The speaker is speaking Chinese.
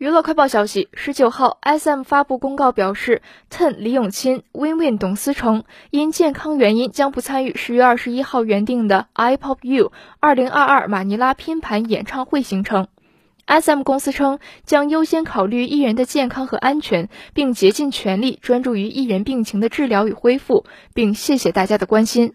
娱乐快报消息：十九号，SM 发布公告表示，Ten 李永钦、WinWin 董思成因健康原因将不参与十月二十一号原定的 iPop U 二零二二马尼拉拼盘演唱会行程。SM 公司称将优先考虑艺人的健康和安全，并竭尽全力专注于艺人病情的治疗与恢复，并谢谢大家的关心。